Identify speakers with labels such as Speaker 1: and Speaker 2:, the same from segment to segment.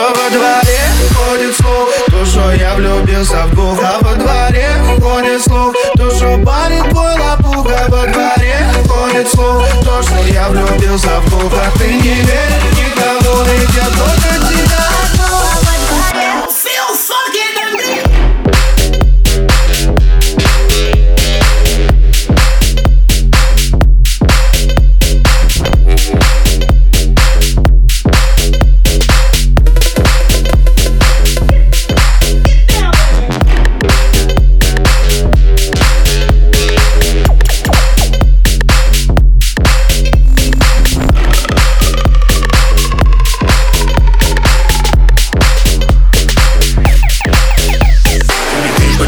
Speaker 1: Во дворе ходит слух, то, что я влюбился в двух А во дворе ходит слух, то, что парень твой лопуха Во дворе ходит слух, то, что я влюбился в двух А ты не верь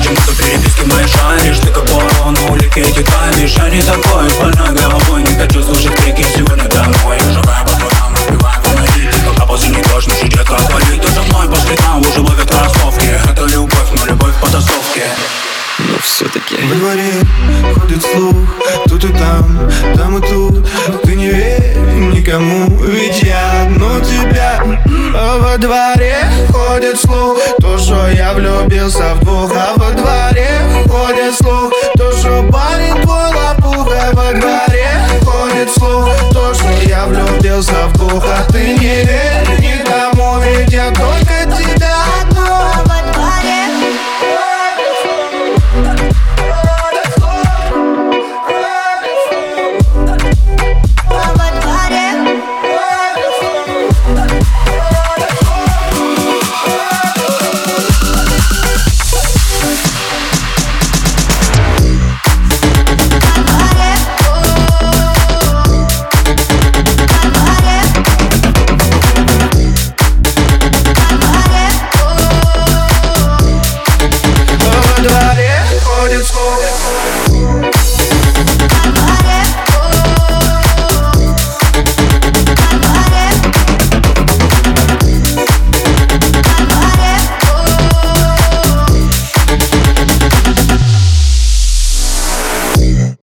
Speaker 2: Почему ты переписки мои шаришь Ты как ворон на улике текаешь Я не такой с больной головой. Не хочу слушать крики сегодня домой. Живая по дворам, разбивая фонари Когда после не дождь, но ждет как болит Ты за мной по следам уже ловят кроссовки Это любовь, но любовь по тусовке.
Speaker 3: Но все-таки
Speaker 1: Во дворе ходит слух, тут и там, там и тут. Ты не верь никому, ведь я одну тебя Во дворе ходит слух, то, что я влюбился в двух А во дворе